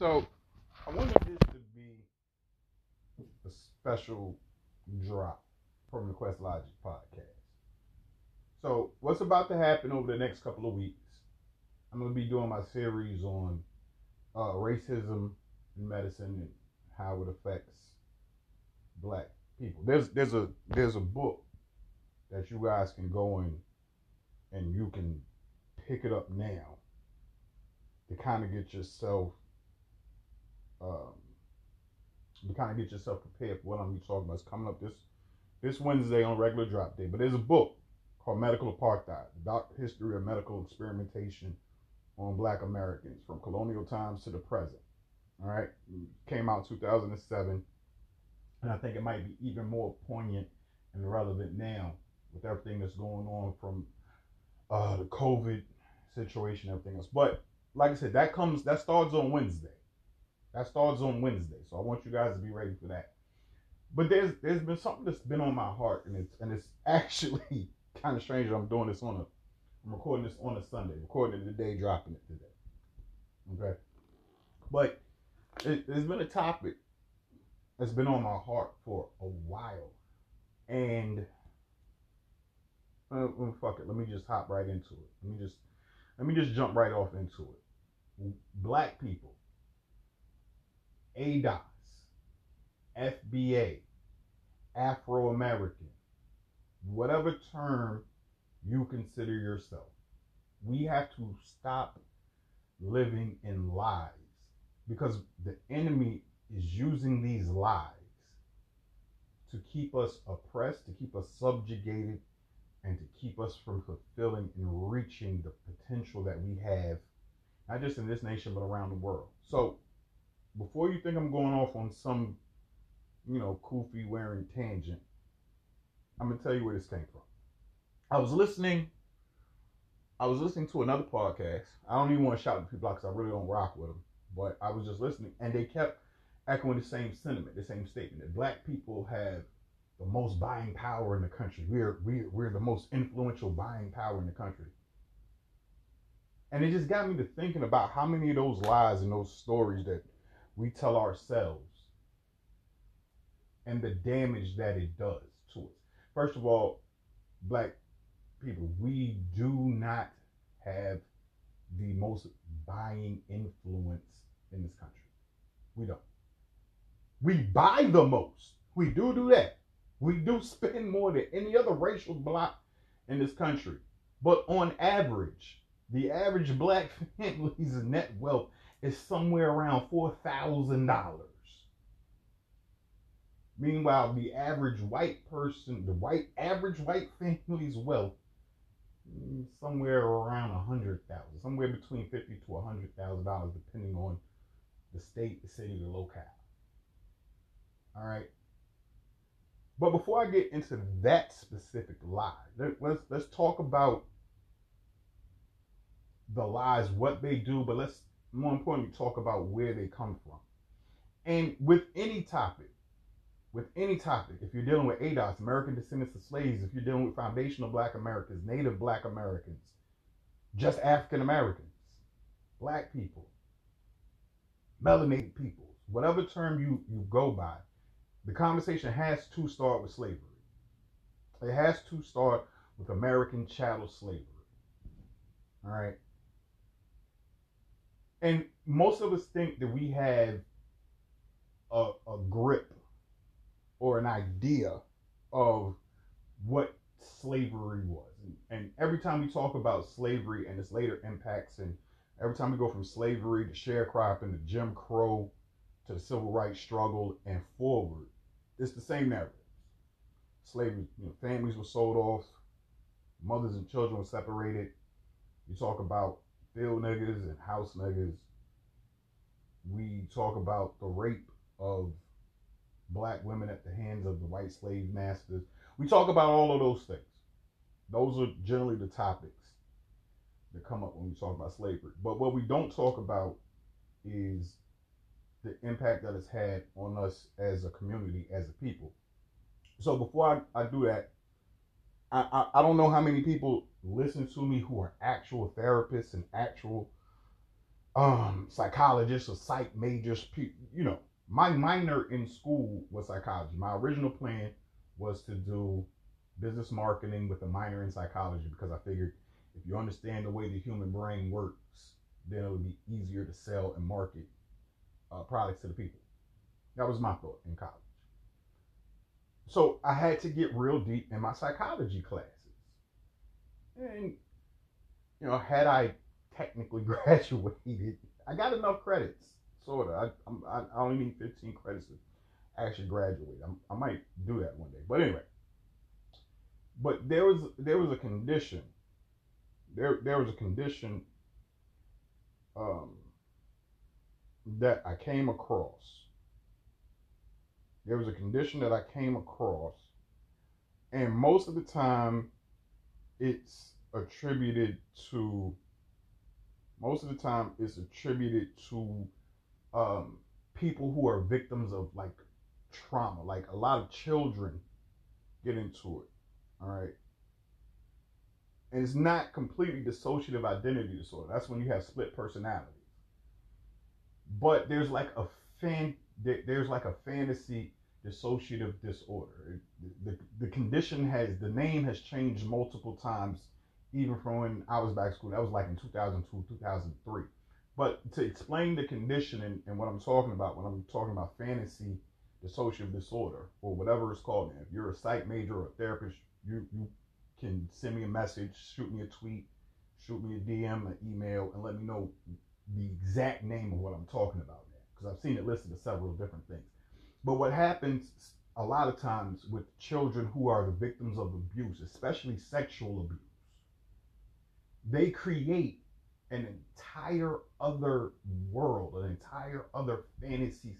So I wanted this to be a special drop from the Quest Logic podcast. So what's about to happen over the next couple of weeks? I'm gonna be doing my series on uh, racism in medicine and how it affects black people. There's there's a there's a book that you guys can go in and you can pick it up now to kind of get yourself um, to kind of get yourself prepared for what I'm going to be talking about. It's coming up this this Wednesday on regular drop day. But there's a book called Medical Apartheid: The Dark History of Medical Experimentation on Black Americans from Colonial Times to the Present. All right, came out 2007, and I think it might be even more poignant and relevant now with everything that's going on from uh, the COVID situation, everything else. But like I said, that comes that starts on Wednesday. That starts on Wednesday, so I want you guys to be ready for that. But there's there's been something that's been on my heart, and it's and it's actually kind of strange that I'm doing this on a I'm recording this on a Sunday, recording it today, dropping it today. Okay, but it, there's been a topic that's been on my heart for a while, and uh, fuck it. Let me just hop right into it. Let me just let me just jump right off into it. Black people, ADOS, FBA, Afro American, whatever term you consider yourself, we have to stop living in lies because the enemy is using these lies to keep us oppressed, to keep us subjugated, and to keep us from fulfilling and reaching the potential that we have, not just in this nation, but around the world. So, before you think I'm going off on some, you know, kufi wearing tangent, I'm to tell you where this came from. I was listening. I was listening to another podcast. I don't even want to shout at people because I really don't rock with them. But I was just listening, and they kept echoing the same sentiment, the same statement that black people have the most buying power in the country. We're we're we're the most influential buying power in the country. And it just got me to thinking about how many of those lies and those stories that we tell ourselves and the damage that it does to us. First of all, black people, we do not have the most buying influence in this country. We don't. We buy the most. We do do that. We do spend more than any other racial bloc in this country. But on average, the average black family's net wealth is somewhere around $4,000. Meanwhile, the average white person, the white average white family's wealth mm, somewhere around a hundred thousand, somewhere between fifty to a hundred thousand dollars, depending on the state, the city, the locale. All right. But before I get into that specific lie, let's let's talk about the lies, what they do, but let's more importantly talk about where they come from. And with any topic, with any topic, if you're dealing with ADOS, American descendants of slaves, if you're dealing with foundational black Americans, native black Americans, just African Americans, black people, melanated people, whatever term you, you go by, the conversation has to start with slavery. It has to start with American chattel slavery. All right. And most of us think that we have a, a grip or an idea of what slavery was. And, and, every time we talk about slavery and its later impacts, and every time we go from slavery to sharecropping to Jim Crow to the civil rights struggle and forward, it's the same narrative. Slavery, you know, families were sold off, mothers and children were separated. You talk about field niggas and house niggas. We talk about the rape of black women at the hands of the white slave masters. We talk about all of those things. Those are generally the topics that come up when we talk about slavery. But what we don't talk about is the impact that it's had on us as a community, as a people. So before I, I do that, I, I, I don't know how many people listen to me who are actual therapists and actual um, psychologists or psych majors. You know, my minor in school was psychology. My original plan was to do business marketing with a minor in psychology because I figured if you understand the way the human brain works, then it would be easier to sell and market uh, products to the people. That was my thought in college. So I had to get real deep in my psychology classes. And, you know, had I technically graduated, I got enough credits, sort of. I, I, I only need 15 credits to actually graduate. I'm, I might do that one day. But anyway, but there was there was a condition. There there was a condition um, that I came across. There was a condition that I came across, and most of the time, it's attributed to. Most of the time, it's attributed to um, people who are victims of like trauma. Like a lot of children get into it. All right. And it's not completely dissociative identity disorder. That's when you have split personality. But there's like a fan there's like a fantasy dissociative disorder. The, the, the condition has the name has changed multiple times, even from when I was back in school. That was like in 2002, 2003. But to explain the condition and, and what I'm talking about when I'm talking about fantasy dissociative disorder or whatever it's called, now, if you're a psych major or a therapist, you you can send me a message, shoot me a tweet, shoot me a DM, an email, and let me know the exact name of what I'm talking about there. Because I've seen it listed as several different things. But what happens a lot of times with children who are the victims of abuse, especially sexual abuse, they create an entire other world, an entire other fantasy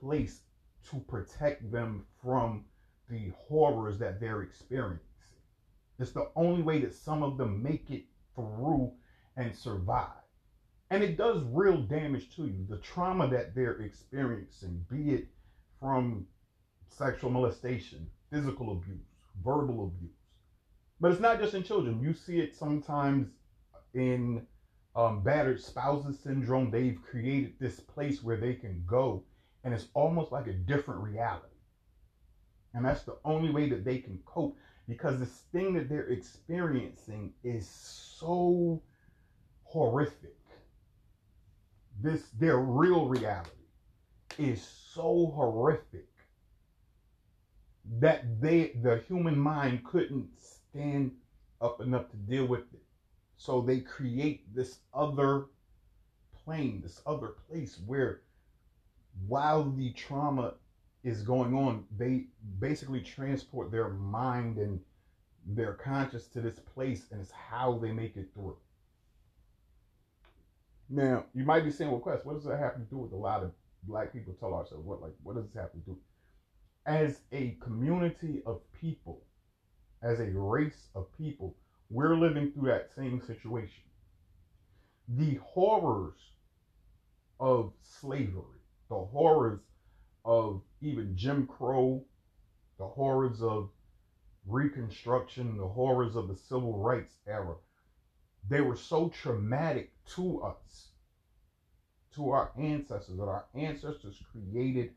place to protect them from the horrors that they're experiencing. It's the only way that some of them make it through and survive. And it does real damage to you. The trauma that they're experiencing, be it from sexual molestation, physical abuse, verbal abuse. But it's not just in children. You see it sometimes in um, battered spouses syndrome. They've created this place where they can go, and it's almost like a different reality. And that's the only way that they can cope because this thing that they're experiencing is so horrific. This their real reality is so horrific that they the human mind couldn't stand up enough to deal with it. So they create this other plane, this other place where while the trauma is going on, they basically transport their mind and their conscious to this place, and it's how they make it through. Now, you might be saying, well, Quest, what does that have to do with a lot of black people tell ourselves? What like what does this have to do? As a community of people, as a race of people, we're living through that same situation. The horrors of slavery, the horrors of even Jim Crow, the horrors of Reconstruction, the horrors of the Civil Rights era, they were so traumatic to us, to our ancestors, that our ancestors created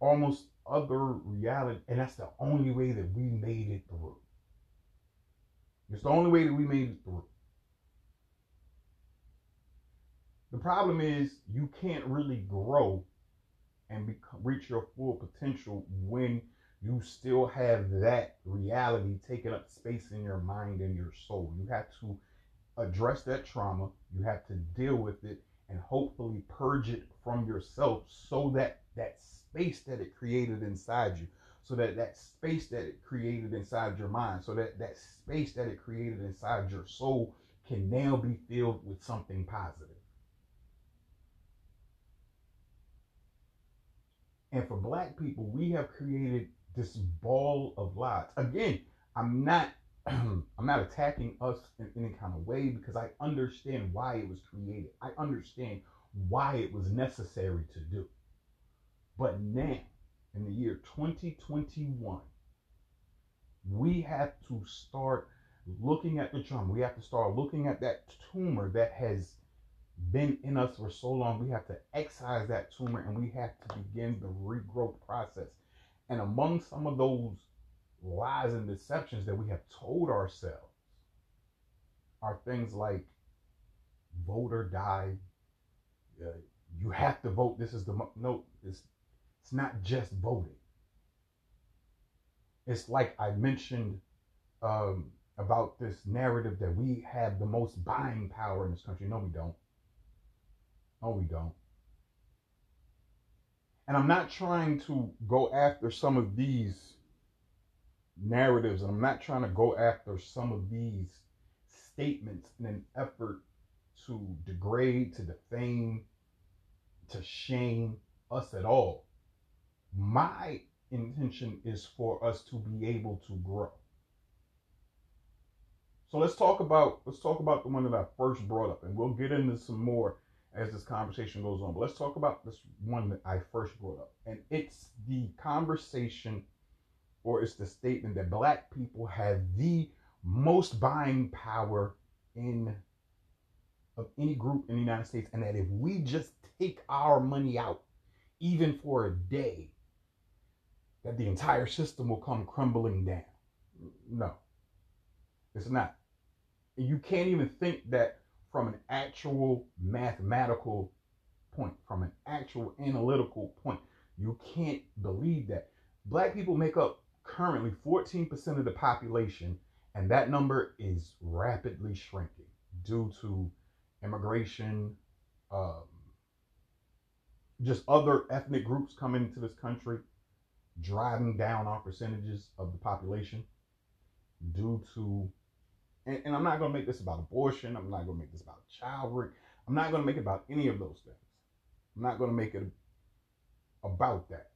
almost other reality, and that's the only way that we made it through. It's the only way that we made it through. The problem is you can't really grow and reach your full potential when you still have that reality taking up space in your mind and your soul. You have to address that trauma, you have to deal with it, and hopefully purge it from yourself so that that space that it created inside you, so that that space that it created inside your mind, so that that space that it created inside your soul can now be filled with something positive. And for black people, we have created this ball of lies. Again, I'm not I'm not attacking us in any kind of way because I understand why it was created. I understand why it was necessary to do. But now, in the year 2021, we have to start looking at the trauma. We have to start looking at that tumor that has been in us for so long, we have to excise that tumor and we have to begin the regrowth process. And among some of those lies and deceptions that we have told ourselves are things like vote or die. Uh, you have to vote. This is the no. It's it's not just voting. It's like I mentioned um, about this narrative that we have the most buying power in this country. No, we don't. No, we don't. And I'm not trying to go after some of these narratives, and I'm not trying to go after some of these statements in an effort to degrade, to defame, to shame us at all. My intention is for us to be able to grow. So let's talk about let's talk about the one that I first brought up, and we'll get into some more as this conversation goes on. But let's talk about this one that I first brought up, and it's the conversation, or it's the statement that Black people have the most buying power in of any group in the United States, and that if we just take our money out, even for a day, that the entire system will come crumbling down. No, it's not. You can't even think that from an actual mathematical point, from an actual analytical point. You can't believe that. Black people make up currently 14% of the population, and that number is rapidly shrinking due to immigration, um, just other ethnic groups coming into this country, driving down our percentages of the population due to, and, and I'm not going to make this about abortion. I'm not going to make this about child rape. I'm not going to make it about any of those things. I'm not going to make it about that.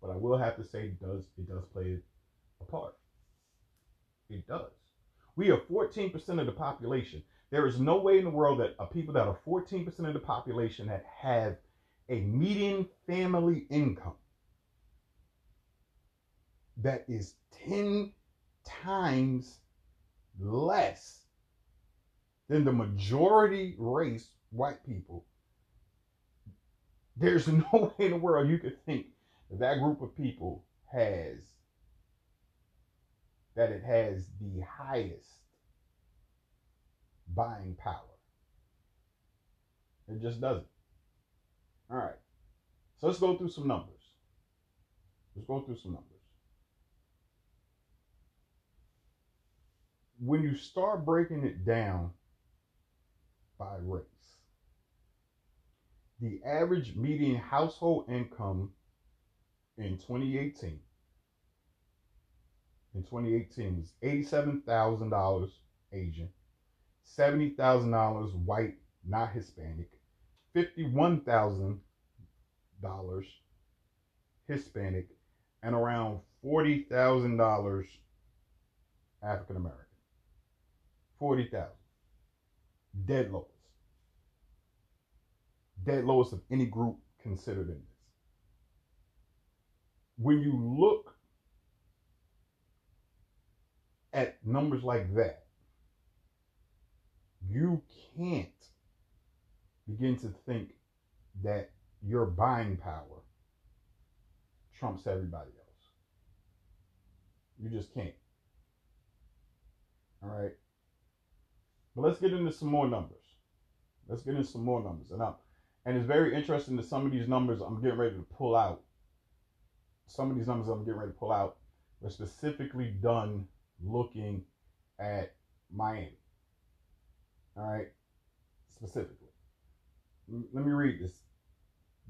But I will have to say it does it does play a part. It does. We are 14% of the population. There is no way in the world that a people that are 14% of the population that have a median family income that is 10 times less than the majority race, white people, there's no way in the world you could think that group of people has that it has the highest buying power. It just doesn't. All right. So let's go through some numbers. Let's go through some numbers. When you start breaking it down by race, the average median household income in 2018 in 2018 was $87,000 Asian, $70,000 white, not Hispanic, $51,000 Hispanic, and around $40,000 African American. 40,000. Dead lowest. Dead lowest of any group considered in this. When you look at numbers like that, you can't begin to think that your buying power trumps everybody else. You just can't. All right. But let's get into some more numbers. Let's get into some more numbers. And, and it's very interesting that some of these numbers I'm getting ready to pull out. Some of these numbers I'm getting ready to pull out were specifically done looking at Miami. All right. Specifically. Let me read this.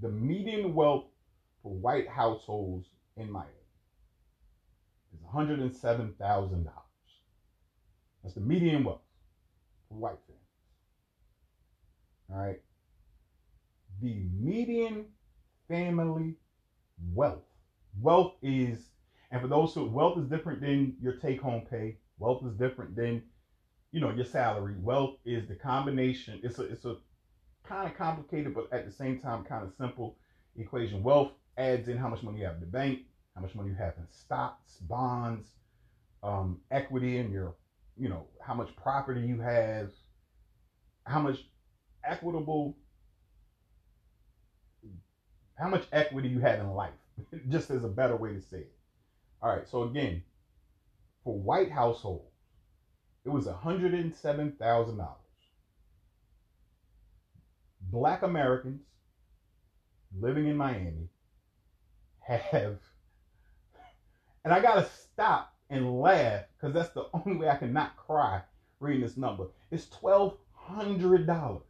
The median wealth for white households in Miami is $107,000. That's the median wealth for white families. All right. The median family wealth. Wealth is, and for those who, wealth is different than your take home pay. Wealth is different than, you know, your salary. Wealth is the combination. It's a, it's a kind of complicated, but at the same time, kind of simple equation. Wealth adds in how much money you have in the bank, how much money you have in stocks, bonds, um, equity in your, you know, how much property you have, how much equitable how much equity you have in life, just as a better way to say it. All right, so again, for white households, it was $107,000. Black Americans living in Miami have, and I gotta stop and laugh because that's the only way I can not cry reading this number. It's twelve hundred dollars.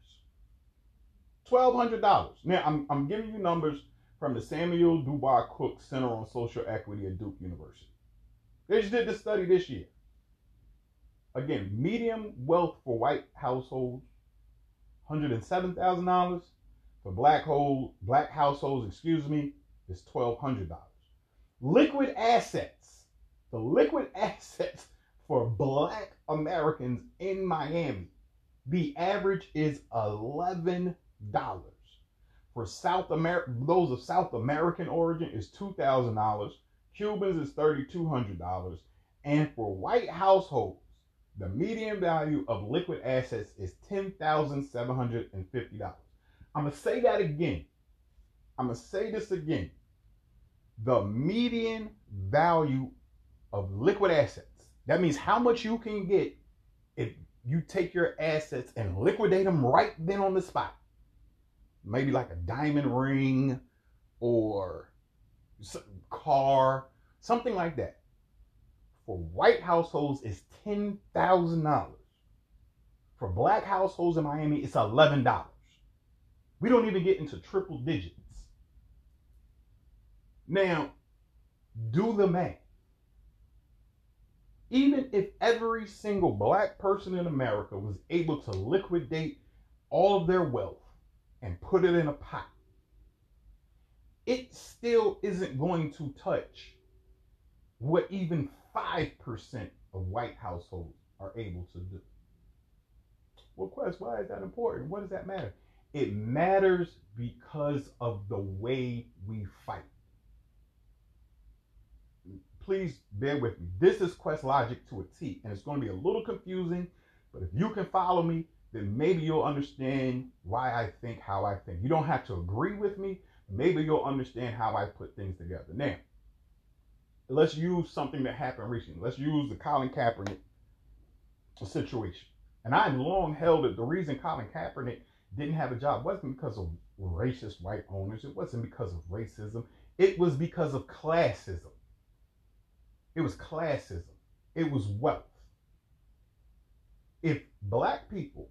Twelve hundred dollars. Now I'm I'm giving you numbers from the Samuel DuBois Cook Center on Social Equity at Duke University. They just did this study this year. Again, medium wealth for white households, $107,000. For black hole, black households, excuse me, is $1,200. Liquid assets, the liquid assets for black Americans in Miami, the average is $11. For South America, those of South American origin is $2,000. Cubans is $3,200. And for white households, the median value of liquid assets is $10,750. I'm going to say that again. I'm going to say this again. The median value of liquid assets, that means how much you can get if you take your assets and liquidate them right then on the spot. Maybe like a diamond ring or car, something like that for white households is $10,000. For black households in Miami, it's $11. We don't even get into triple digits. Now, do the math. Even if every single black person in America was able to liquidate all of their wealth and put it in a pot, it still isn't going to touch what even 5% of white households are able to do. Well, Quest, why is that important? What does that matter? It matters because of the way we fight. Please bear with me. This is Quest Logic to a T, and it's going to be a little confusing, but if you can follow me, then maybe you'll understand why I think how I think. You don't have to agree with me. Maybe you'll understand how I put things together. Now, let's use something that happened recently. Let's use the Colin Kaepernick situation. And I've long held that the reason Colin Kaepernick didn't have a job wasn't because of racist white owners. It wasn't because of racism. It was because of classism. It was classism. It was wealth. If black people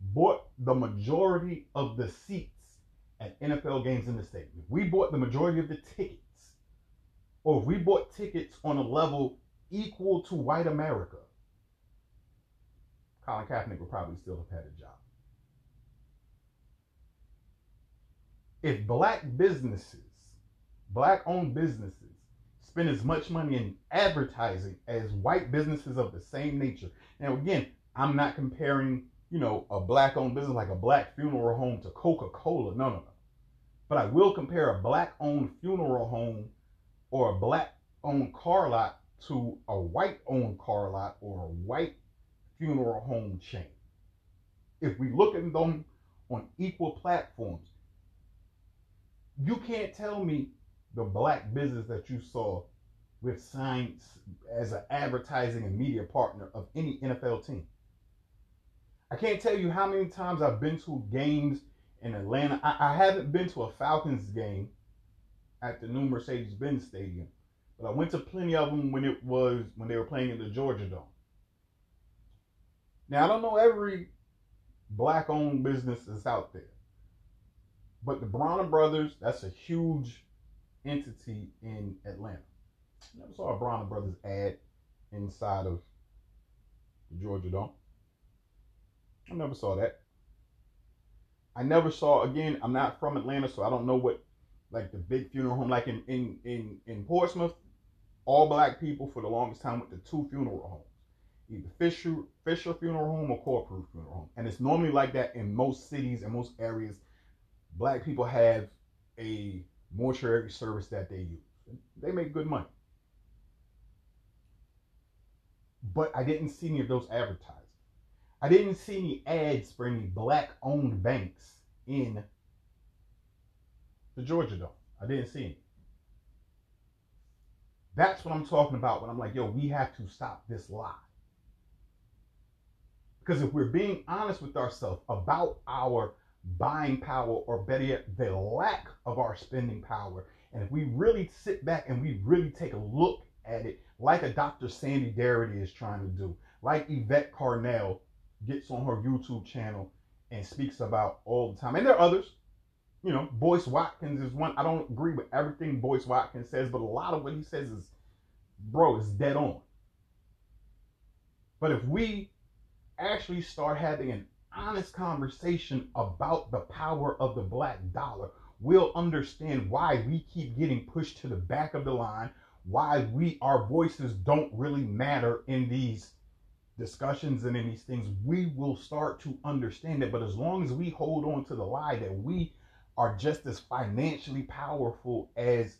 bought the majority of the seats at NFL games in the state, if we bought the majority of the tickets, or if we bought tickets on a level equal to white America, Colin Kaepernick would probably still have had a job. If black businesses, black owned businesses, spend as much money in advertising as white businesses of the same nature. Now, again, I'm not comparing, you know, a black owned business like a black funeral home to Coca Cola. No, no, no. But I will compare a black owned funeral home or a black owned car lot to a white owned car lot or a white funeral home chain. If we look at them on equal platforms, you can't tell me the black business that you saw with signs as an advertising and media partner of any NFL team. I can't tell you how many times I've been to games in Atlanta. I, I haven't been to a Falcons game at the new Mercedes-Benz Stadium. But I went to plenty of them when it was when they were playing in the Georgia Dome. Now I don't know every black-owned business that's out there, but the Bronner Brothers that's a huge entity in Atlanta. I never saw a Bronner Brothers ad inside of the Georgia Dome. I never saw that. I never saw again. I'm not from Atlanta, so I don't know what like the big funeral home, like in in in in Portsmouth, all black people for the longest time went to two funeral homes, either Fisher Fisher Funeral Home or Corporate Funeral Home, and it's normally like that in most cities and most areas. Black people have a mortuary service that they use. They make good money. But I didn't see any of those advertised. I didn't see any ads for any black owned banks in the Georgia Dome. I didn't see any. That's what I'm talking about when I'm like, yo, we have to stop this lie. Because if we're being honest with ourselves about our buying power, or better yet, the lack of our spending power, and if we really sit back and we really take a look at it, like a Dr. Sandy Darity is trying to do, like Yvette Carnell gets on her YouTube channel and speaks about all the time, and there are others. You know, Boyce Watkins is one. I don't agree with everything Boyce Watkins says, but a lot of what he says is, bro, is dead on. But if we actually start having an honest conversation about the power of the black dollar, we'll understand why we keep getting pushed to the back of the line, why we our voices don't really matter in these discussions and in these things. We will start to understand it. But as long as we hold on to the lie that we are just as financially powerful as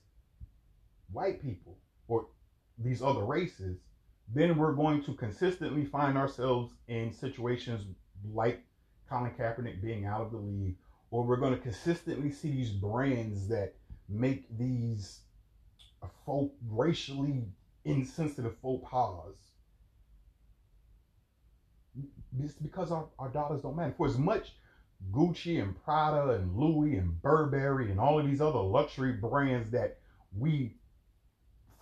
white people or these other races, then we're going to consistently find ourselves in situations like Colin Kaepernick being out of the league, or we're going to consistently see these brands that make these faux, racially insensitive faux pas. It's because our, our dollars don't matter. For as much Gucci and Prada and Louis and Burberry and all of these other luxury brands that we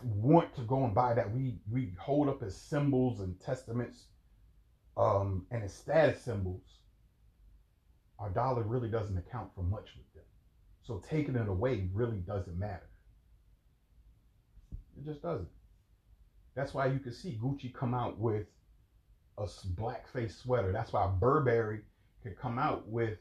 want to go and buy that we we hold up as symbols and testaments um, and as status symbols, our dollar really doesn't account for much with them. So taking it away really doesn't matter. It just doesn't. That's why you can see Gucci come out with a blackface sweater. That's why Burberry can come out with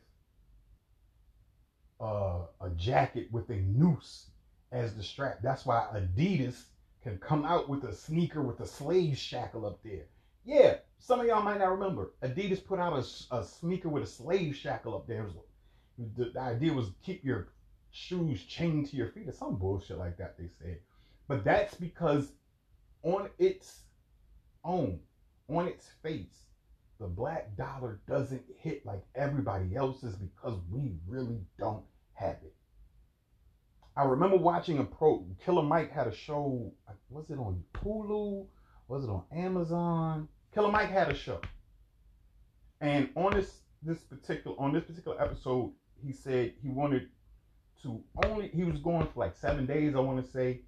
uh, a jacket with a noose as the strap. That's why Adidas can come out with a sneaker with a slave shackle up there. Yeah, some of y'all might not remember. Adidas put out a, a sneaker with a slave shackle up there. The, the idea was keep your shoes chained to your feet or some bullshit like that, they said. But that's because on its own, on its face, the black dollar doesn't hit like everybody else's because we really don't have it. I remember watching a pro. Killer Mike had a show. Was it on Hulu? Was it on Amazon? Killer Mike had a show, and on this this particular on this particular episode, he said he wanted to only he was going for like seven days. I want to say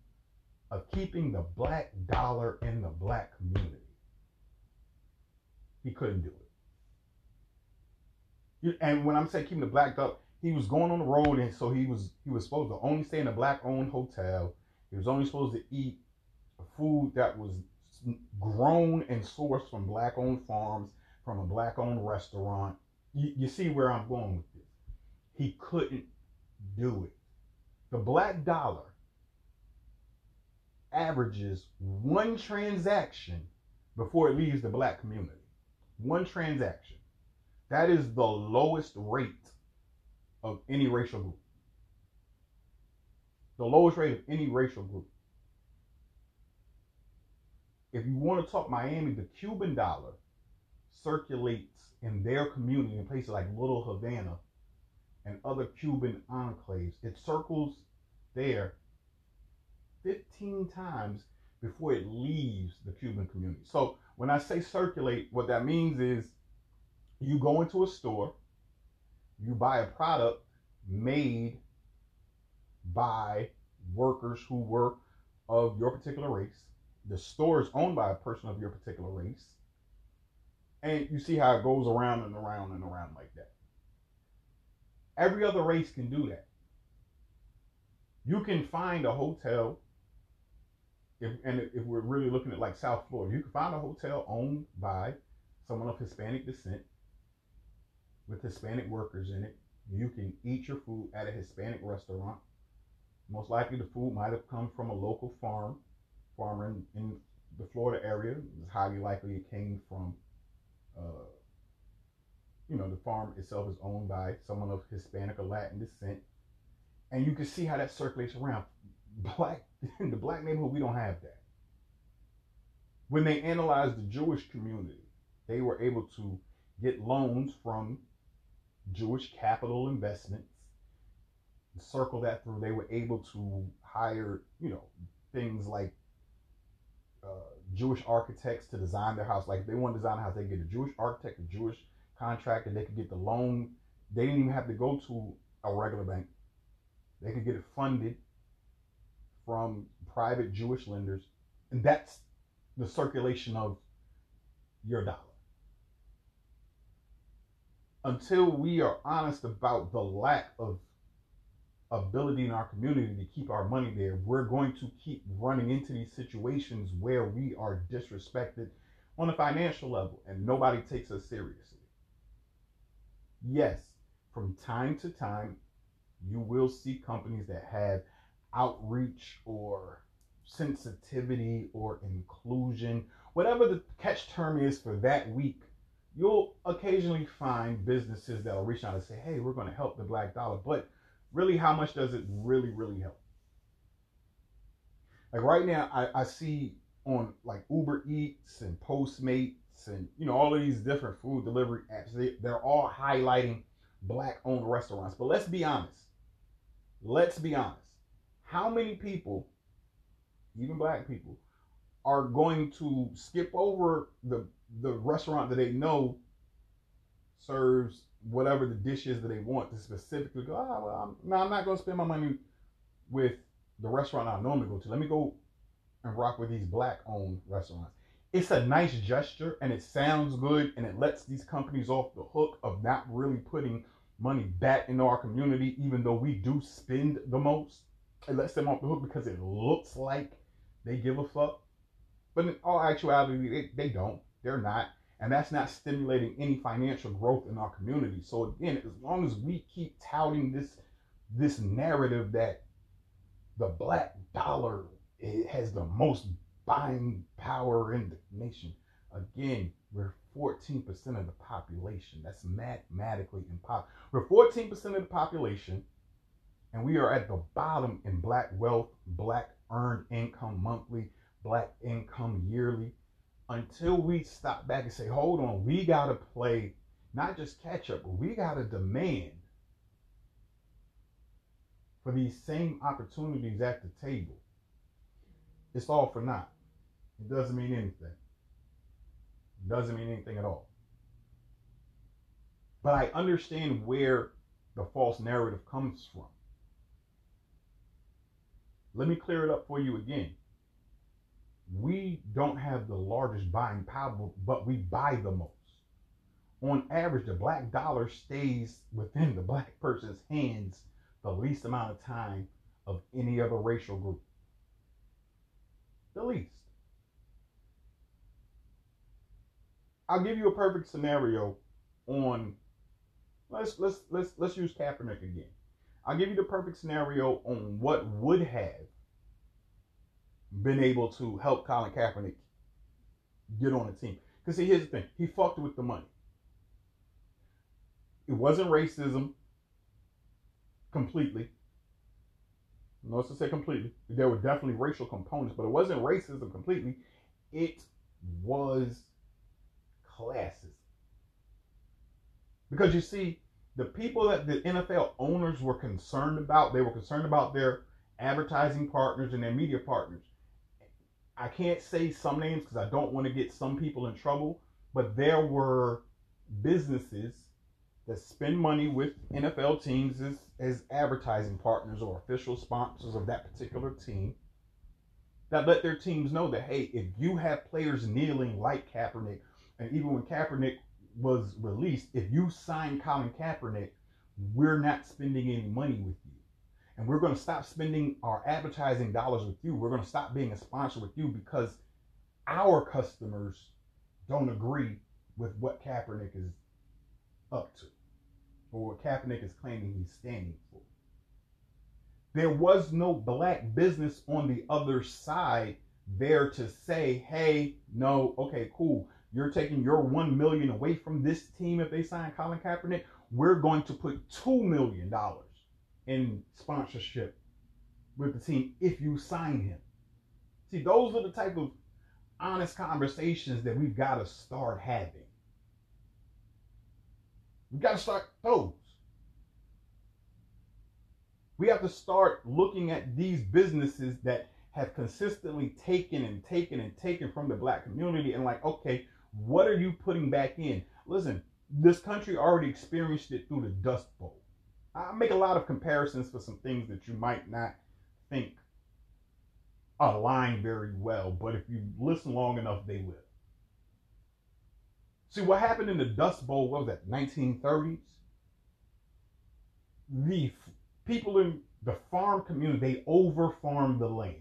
of keeping the black dollar in the black community. He couldn't do it. And when I'm saying keeping the black up, he was going on the road, and so he was he was supposed to only stay in a black owned hotel. He was only supposed to eat food that was grown and sourced from black owned farms, from a black owned restaurant. You, you see where I'm going with this. He couldn't do it. The black dollar averages one transaction before it leaves the black community. One transaction. That is the lowest rate of any racial group. The lowest rate of any racial group. If you want to talk Miami, the Cuban dollar circulates in their community in places like Little Havana and other Cuban enclaves. It circles there 15 times before it leaves the Cuban community. So when I say circulate, what that means is you go into a store, you buy a product made by workers who were of your particular race. The store is owned by a person of your particular race. And you see how it goes around and around and around like that. Every other race can do that. You can find a hotel, if, and if we're really looking at like South Florida, you can find a hotel owned by someone of Hispanic descent with Hispanic workers in it. You can eat your food at a Hispanic restaurant. Most likely, the food might have come from a local farm, farmer in, in the Florida area. It's highly likely it came from, uh, you know, the farm itself is owned by someone of Hispanic or Latin descent. And you can see how that circulates around. Black in the black neighborhood, we don't have that. When they analyzed the Jewish community, they were able to get loans from Jewish capital investments, circle that through. They were able to hire, you know, things like uh, Jewish architects to design their house. Like if they want to design a house, they get a Jewish architect, a Jewish contractor. They could get the loan. They didn't even have to go to a regular bank. They could get it funded from private Jewish lenders, and that's the circulation of your dollar. Until we are honest about the lack of ability in our community to keep our money there, we're going to keep running into these situations where we are disrespected on a financial level and nobody takes us seriously. Yes, from time to time, you will see companies that have outreach or sensitivity or inclusion, whatever the catch term is for that week. You'll occasionally find businesses that'll reach out and say, Hey, we're going to help the black dollar. But really, how much does it really, really help? Like right now, I, I see on like Uber Eats and Postmates and you know all of these different food delivery apps, they, they're all highlighting black owned restaurants. But let's be honest. Let's be honest. How many people, even black people, are going to skip over the the restaurant that they know serves whatever the dishes that they want to specifically go, ah, well, I'm, no, I'm not going to spend my money with the restaurant I normally go to. Let me go and rock with these black owned restaurants. It's a nice gesture and it sounds good and it lets these companies off the hook of not really putting money back into our community, even though we do spend the most. It lets them off the hook because it looks like they give a fuck. But in all actuality, they, they don't. They're not and that's not stimulating any financial growth in our community. So again, as long as we keep touting this this narrative that the black dollar has the most buying power in the nation, again, we're 14% of the population. That's mathematically impossible. We're 14% of the population, and we are at the bottom in black wealth, black earned income monthly, black income yearly until we stop back and say, hold on, we got to play not just catch up, but we got to demand for these same opportunities at the table. It's all for naught. It doesn't mean anything. It doesn't mean anything at all. But I understand where the false narrative comes from. Let me clear it up for you again we don't have the largest buying power, but we buy the most. On average, the black dollar stays within the black person's hands the least amount of time of any other racial group. The least. I'll give you a perfect scenario on let's let's let's let's use Kaepernick again. I'll give you the perfect scenario on what would have been able to help Colin Kaepernick get on the team. Because see, here's the thing: he fucked with the money. It wasn't racism completely. No, to say completely. There were definitely racial components, but it wasn't racism completely. It was classism. Because you see, the people that the NFL owners were concerned about, they were concerned about their advertising partners and their media partners. I can't say some names because I don't want to get some people in trouble, but there were businesses that spend money with NFL teams as, as advertising partners or official sponsors of that particular team that let their teams know that, hey, if you have players kneeling like Kaepernick, and even when Kaepernick was released, if you sign Colin Kaepernick, we're not spending any money with you and we're going to stop spending our advertising dollars with you. We're going to stop being a sponsor with you because our customers don't agree with what Kaepernick is up to or what Kaepernick is claiming he's standing for. There was no black business on the other side there to say, hey, no, okay, cool. You're taking your one million away from this team if they sign Colin Kaepernick. We're going to put two million dollars in sponsorship with the team if you sign him. See, those are the type of honest conversations that we've got to start having. We've got to start those. We have to start looking at these businesses that have consistently taken and taken and taken from the black community and like, okay, what are you putting back in? Listen, this country already experienced it through the Dust Bowl. I make a lot of comparisons for some things that you might not think align very well, but if you listen long enough, they will. See what happened in the Dust Bowl? What was that? 1930s. The people in the farm community they over farmed the land.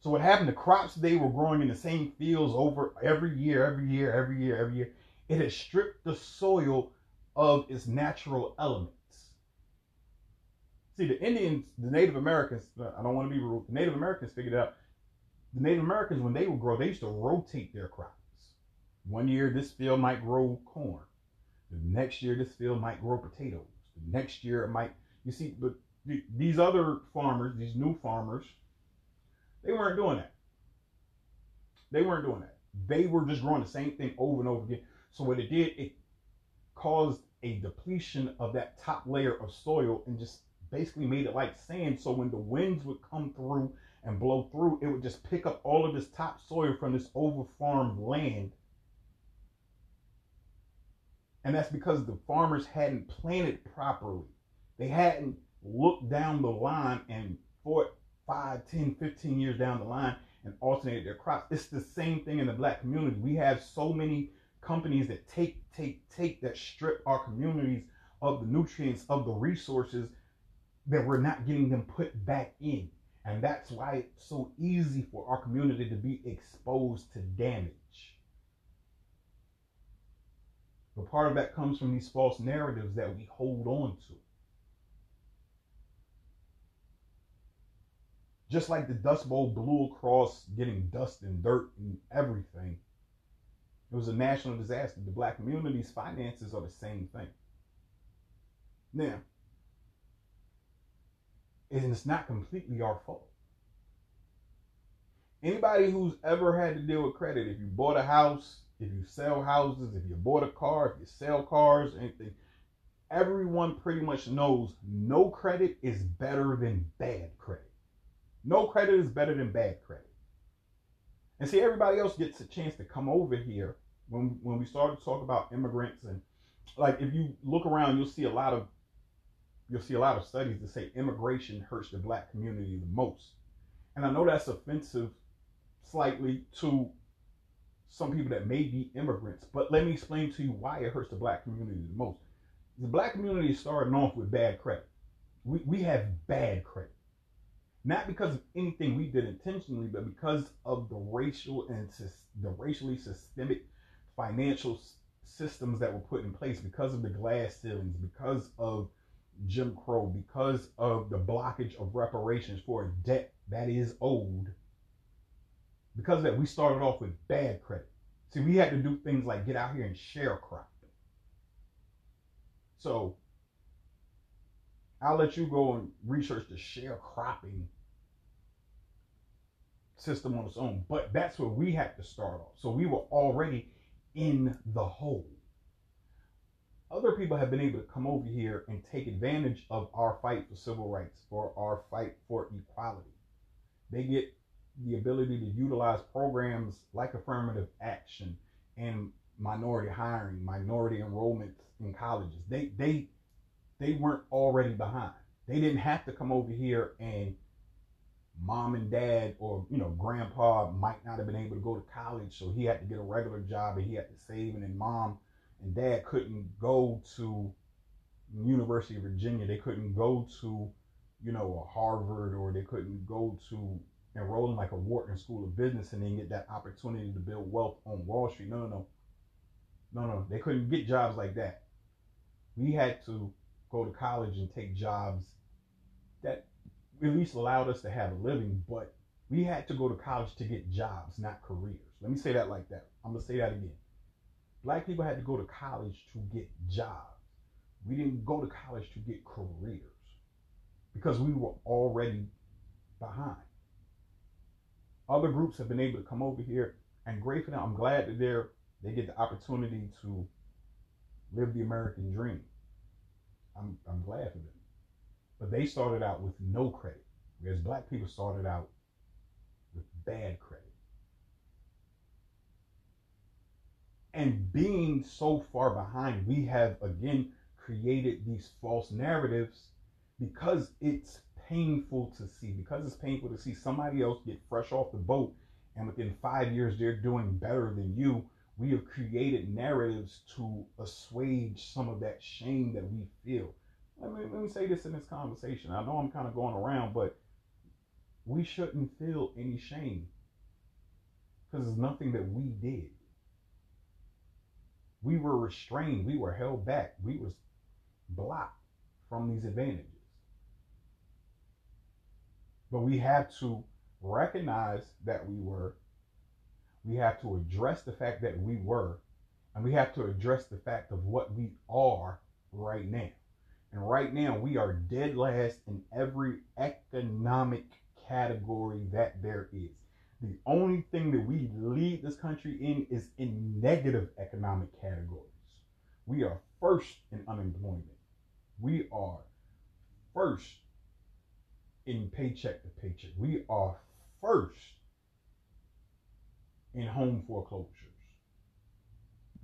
So what happened? The crops they were growing in the same fields over every year, every year, every year, every year. It had stripped the soil of its natural elements. See, the Indians, the Native Americans, uh, I don't want to be rude, the Native Americans figured out the Native Americans, when they would grow, they used to rotate their crops. One year, this field might grow corn. The next year, this field might grow potatoes. The next year, it might, you see, but these other farmers, these new farmers, they weren't doing that. They weren't doing that. They were just growing the same thing over and over again. So what it did, it caused a depletion of that top layer of soil and just basically made it like sand. So when the winds would come through and blow through, it would just pick up all of this topsoil from this over farmed land. And that's because the farmers hadn't planted properly. They hadn't looked down the line and for 5, 10, 15 years down the line and alternated their crops. It's the same thing in the black community. We have so many companies that take, take, take, that strip our communities of the nutrients, of the resources that we're not getting them put back in. And that's why it's so easy for our community to be exposed to damage. But part of that comes from these false narratives that we hold on to. Just like the Dust Bowl blew across, getting dust and dirt and everything. It was a national disaster. The black community's finances are the same thing. Now, and it's not completely our fault. Anybody who's ever had to deal with credit, if you bought a house, if you sell houses, if you bought a car, if you sell cars, anything, everyone pretty much knows no credit is better than bad credit. No credit is better than bad credit. And see, everybody else gets a chance to come over here when when we started to talk about immigrants and like if you look around, you'll see a lot of you'll see a lot of studies that say immigration hurts the black community the most. And I know that's offensive slightly to some people that may be immigrants, but let me explain to you why it hurts the black community the most. The black community is starting off with bad credit. We, we have bad credit. Not because of anything we did intentionally, but because of the racial and the racially systemic financial systems that were put in place, because of the glass ceilings, because of Jim Crow because of the blockage of reparations for a debt that is owed. Because of that, we started off with bad credit. See, we had to do things like get out here and share sharecrop. So I'll let you go and research the sharecropping system on its own. But that's where we had to start off. So we were already in the hole other people have been able to come over here and take advantage of our fight for civil rights, for our fight for equality. They get the ability to utilize programs like affirmative action and minority hiring, minority enrollments in colleges. They they they weren't already behind. They didn't have to come over here and mom and dad or you know grandpa might not have been able to go to college, so he had to get a regular job and he had to save, and then mom and dad couldn't go to University of Virginia. They couldn't go to, you know, a Harvard or they couldn't go to enroll in like a Wharton School of Business and then get that opportunity to build wealth on Wall Street. No, no, no. No, no. They couldn't get jobs like that. We had to go to college and take jobs that at least allowed us to have a living, but we had to go to college to get jobs, not careers. Let me say that like that. I'm going to say that again. Black people had to go to college to get jobs. We didn't go to college to get careers because we were already behind. Other groups have been able to come over here and great for them. I'm glad that they're they get the opportunity to live the American dream. I'm, I'm glad for them. But they started out with no credit, whereas black people started out with bad credit. And being so far behind, we have again created these false narratives because it's painful to see, because it's painful to see somebody else get fresh off the boat and within five years they're doing better than you. We have created narratives to assuage some of that shame that we feel. Let me, let me say this in this conversation. I know I'm kind of going around, but we shouldn't feel any shame because it's nothing that we did. We were restrained, we were held back, we was blocked from these advantages. But we have to recognize that we were, we have to address the fact that we were, and we have to address the fact of what we are right now. And right now, we are dead last in every economic category that there is. The only thing that we lead this country in is in negative economic categories. We are first in unemployment. We are first in paycheck to paycheck. We are first in home foreclosures.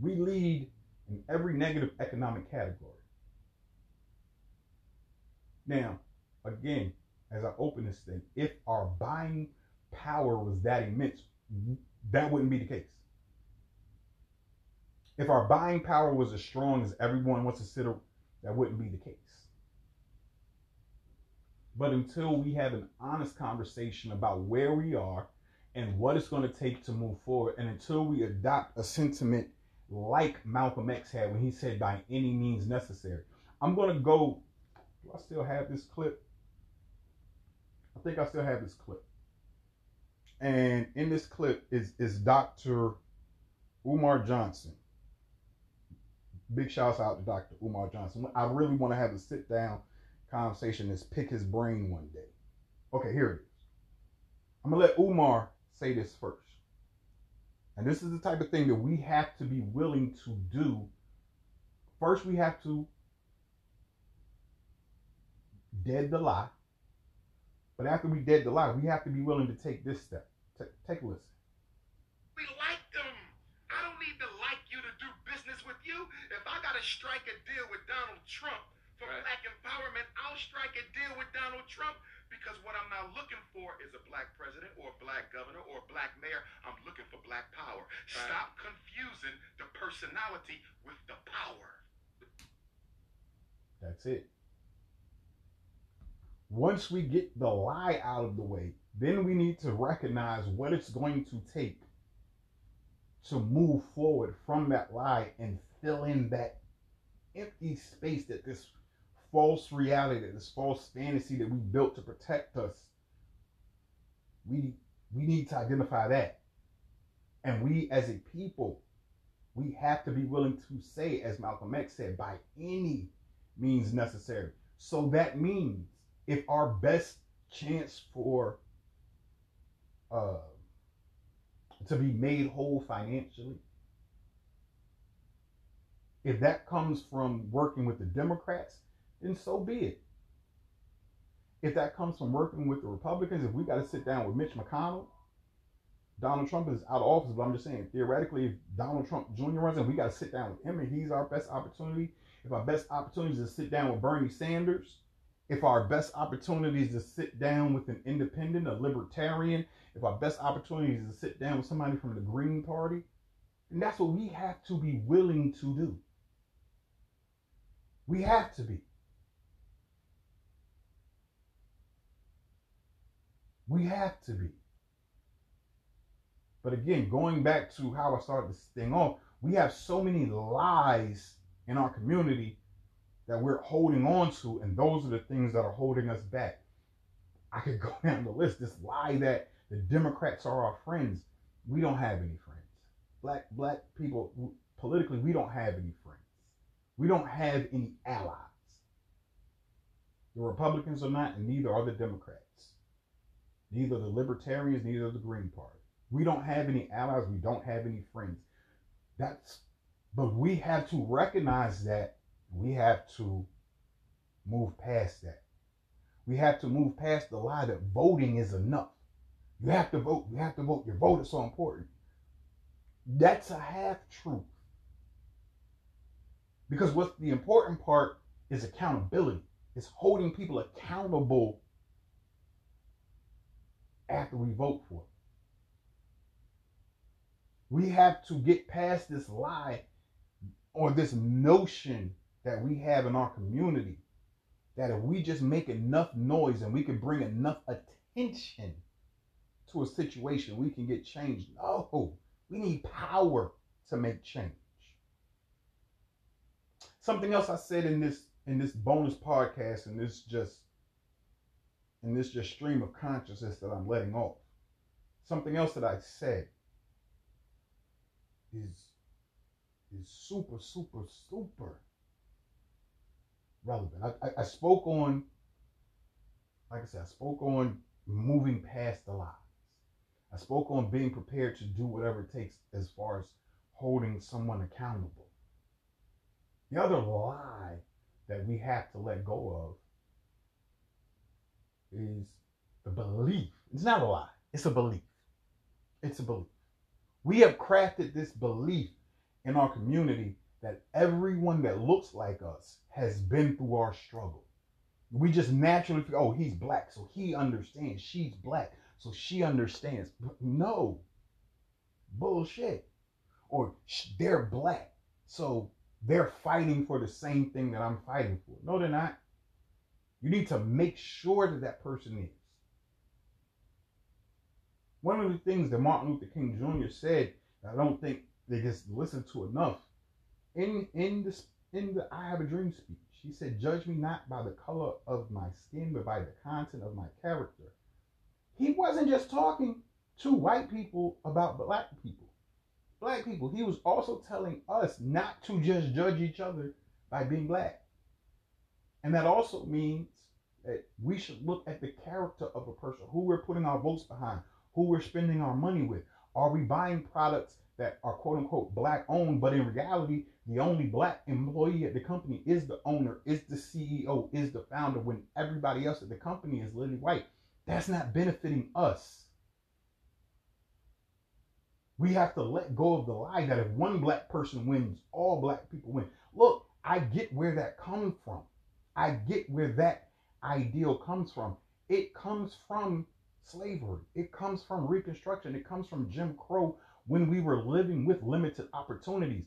We lead in every negative economic category. Now, again, as I open this thing, if our buying power was that immense, that wouldn't be the case. If our buying power was as strong as everyone wants to sit, that wouldn't be the case. But until we have an honest conversation about where we are and what it's going to take to move forward, and until we adopt a sentiment like Malcolm X had when he said, by any means necessary, I'm going to go. Do I still have this clip? I think I still have this clip. And in this clip is, is Dr. Umar Johnson. Big shouts out to Dr. Umar Johnson. I really want to have a sit down conversation is pick his brain one day. Okay, here it is. I'm gonna let Umar say this first. And this is the type of thing that we have to be willing to do. First, we have to dead the lie. But after we dead the lie, we have to be willing to take this step. T- take a listen. We like them. I don't need to like you to do business with you. If I gotta strike a deal with Donald Trump, for right. black empowerment, I'll strike a deal with Donald Trump because what I'm now looking for is a black president or a black governor or a black mayor. I'm looking for black power. Right. Stop confusing the personality with the power. That's it. Once we get the lie out of the way, then we need to recognize what it's going to take to move forward from that lie and fill in that empty space that this false reality, this false fantasy that we built to protect us, we we need to identify that. And we as a people, we have to be willing to say, as Malcolm X said, by any means necessary. So that means if our best chance for uh, to be made whole financially, if that comes from working with the Democrats, then so be it. If that comes from working with the Republicans, if we got to sit down with Mitch McConnell, Donald Trump is out of office, but I'm just saying, theoretically, if Donald Trump Jr. runs in, we got to sit down with him and he's our best opportunity. If our best opportunity is to sit down with Bernie Sanders, if our best opportunity is to sit down with an independent, a libertarian, if our best opportunity is to sit down with somebody from the Green Party, and that's what we have to be willing to do. We have to be. We have to be. But again, going back to how I started this thing off, we have so many lies in our community that we're holding on to, and those are the things that are holding us back. I could go down the list. This lie that the Democrats are our friends. We don't have any friends. Black black people politically, we don't have any friends. We don't have any allies. The Republicans are not, and neither are the Democrats neither the Libertarians, neither the Green Party. We don't have any allies. We don't have any friends. That's But we have to recognize that we have to move past that. We have to move past the lie that voting is enough. You have to vote. You have to vote. Your vote is so important. That's a half truth. Because what's the important part is accountability. It's holding people accountable after we vote for them. We have to get past this lie or this notion that we have in our community that if we just make enough noise and we can bring enough attention to a situation, we can get change. No, we need power to make change. Something else I said in this in this bonus podcast and this just in this just stream of consciousness that I'm letting off. Something else that I said is is super, super, super relevant. I, I, I spoke on, like I said, I spoke on moving past the lies. I spoke on being prepared to do whatever it takes as far as holding someone accountable. The other lie that we have to let go of is the belief. It's not a lie, it's a belief. It's a belief. We have crafted this belief in our community that everyone that looks like us has been through our struggle. We just naturally oh, he's black, so he understands. She's black, so she understands. No, bullshit. Or they're black, so they're fighting for the same thing that I'm fighting for. No, they're not. You need to make sure that that person is. One of the things that Martin Luther King Jr. said, I don't think they just listen to enough. In in this in the I Have a Dream speech, he said, Judge me not by the color of my skin, but by the content of my character. He wasn't just talking to white people about black people. Black people. He was also telling us not to just judge each other by being black. And that also means that we should look at the character of a person, who we're putting our votes behind, who we're spending our money with. Are we buying products that are quote unquote black owned, but in reality, the only black employee at the company is the owner, is the CEO, is the founder, when everybody else at the company is literally white. That's not benefiting us. We have to let go of the lie that if one black person wins, all black people win. Look, I get where that comes from. I get where that ideal comes from. It comes from slavery. It comes from Reconstruction. It comes from Jim Crow when we were living with limited opportunities.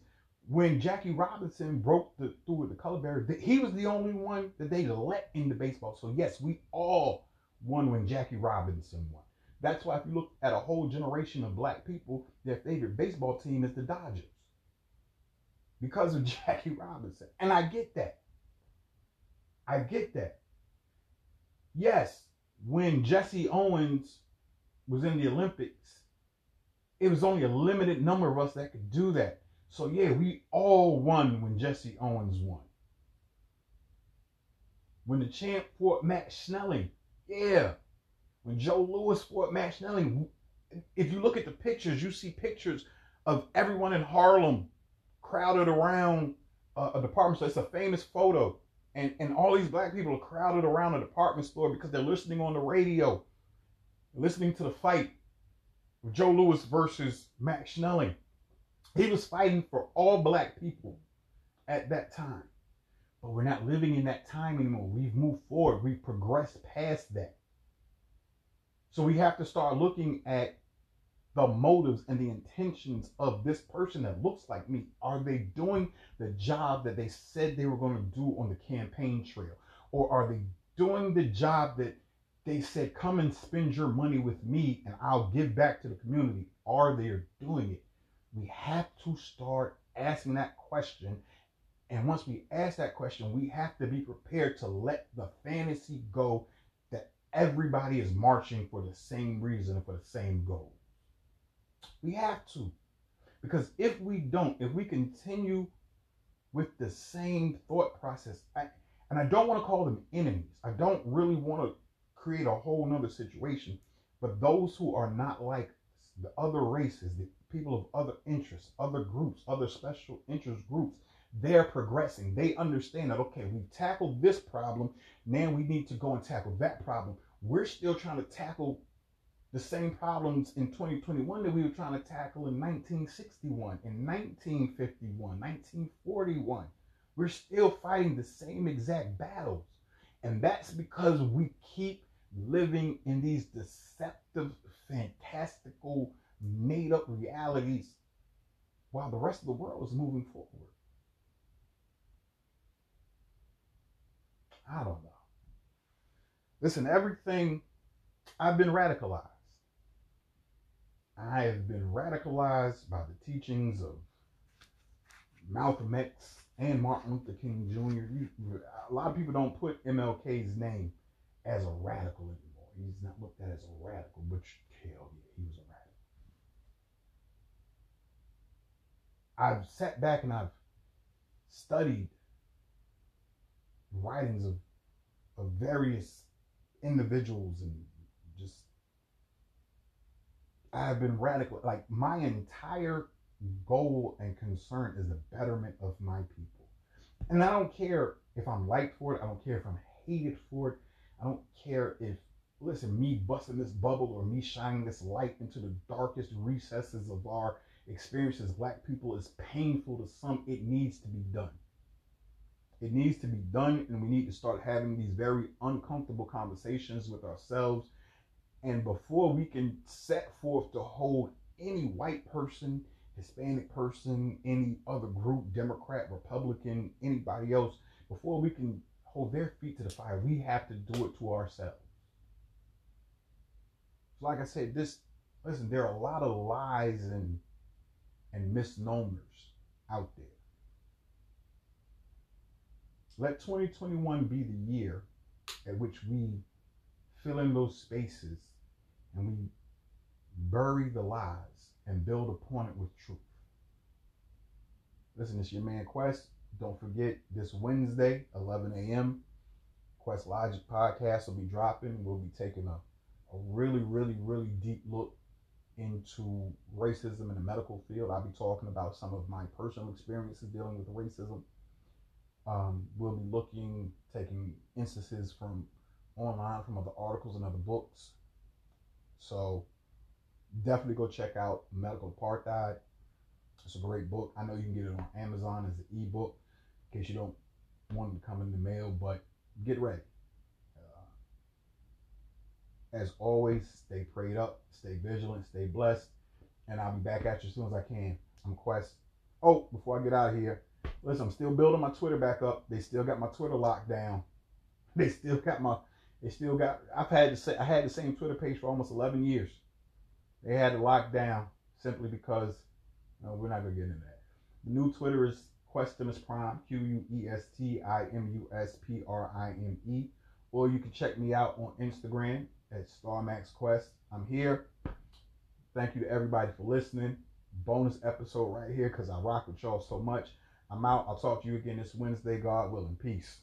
When Jackie Robinson broke the, through the color barrier, he was the only one that they let into baseball. So yes, we all won when Jackie Robinson won. That's why if you look at a whole generation of black people, their favorite baseball team is the Dodgers. Because of Jackie Robinson. And I get that. I get that. Yes, when Jesse Owens was in the Olympics, it was only a limited number of us that could do that. So yeah, we all won when Jesse Owens won. When the champ fought Max Schmeling, yeah. When Joe Louis fought Max Schmeling, if you look at the pictures, you see pictures of everyone in Harlem crowded around uh, a department store. It's a famous photo. And, and all these black people are crowded around a department store because they're listening on the radio, listening to the fight Joe Louis versus Max Schmeling. He was fighting for all black people at that time. But we're not living in that time anymore. We've moved forward. We've progressed past that. So we have to start looking at the motives and the intentions of this person that looks like me. Are they doing the job that they said they were going to do on the campaign trail? Or are they doing the job that they said, come and spend your money with me and I'll give back to the community. Are they doing it? We have to start asking that question. And once we ask that question, we have to be prepared to let the fantasy go that everybody is marching for the same reason, and for the same goal. We have to. Because if we don't, if we continue with the same thought process, I, and I don't want to call them enemies, I don't really want to create a whole nother situation. But those who are not like the other races, the people of other interests, other groups, other special interest groups, they're progressing. They understand that, okay, we've tackled this problem. Now we need to go and tackle that problem. We're still trying to tackle the same problems in 2021 that we were trying to tackle in 1961, in 1951, 1941. We're still fighting the same exact battles. And that's because we keep living in these deceptive, fantastical, made up realities while the rest of the world is moving forward. I don't know. Listen, everything, I've been radicalized. I have been radicalized by the teachings of Malcolm X and Martin Luther King Jr. A lot of people don't put MLK's name as a radical anymore. He's not looked at as a radical, but hell yeah, he was a radical. I've sat back and I've studied writings of of various individuals and I've been radical. Like my entire goal and concern is the betterment of my people. And I don't care if I'm liked for it. I don't care if I'm hated for it. I don't care if, listen, me busting this bubble or me shining this light into the darkest recesses of our experience as black people is painful to some. It needs to be done. It needs to be done, and we need to start having these very uncomfortable conversations with ourselves. And before we can set forth to hold any white person, Hispanic person, any other group, Democrat, Republican, anybody else, before we can hold their feet to the fire, we have to do it to ourselves. So like I said, this listen, there are a lot of lies and and misnomers out there. Let 2021 be the year at which we fill in those spaces and we bury the lies and build upon it with truth. Listen, it's your man Quest. Don't forget this Wednesday, 11 a.m. Quest Logic podcast will be dropping. We'll be taking a, a really, really, really deep look into racism in the medical field. I'll be talking about some of my personal experiences dealing with racism. Um, we'll be looking, taking instances from online, from other articles and other books. So definitely go check out Medical Apartheid. It's a great book. I know you can get it on Amazon as an ebook in case you don't want it to come in the mail, but get ready. Uh, as always, stay prayed up, stay vigilant, stay blessed, and I'll be back at you as soon as I can. I'm Quest. Oh, before I get out of here, listen, I'm still building my Twitter back up. They still got my Twitter locked down. They still got my. They still got. I've had the same. I had the same Twitter page for almost 11 years. They had it locked down simply because no, we're not gonna get into that. The new Twitter is Questimus Prime, Q U E S T I M U S P R I M E. Or you can check me out on Instagram at StarMax Quest. I'm here. Thank you to everybody for listening. Bonus episode right here because I rock with y'all so much. I'm out. I'll talk to you again this Wednesday. God willing. Peace.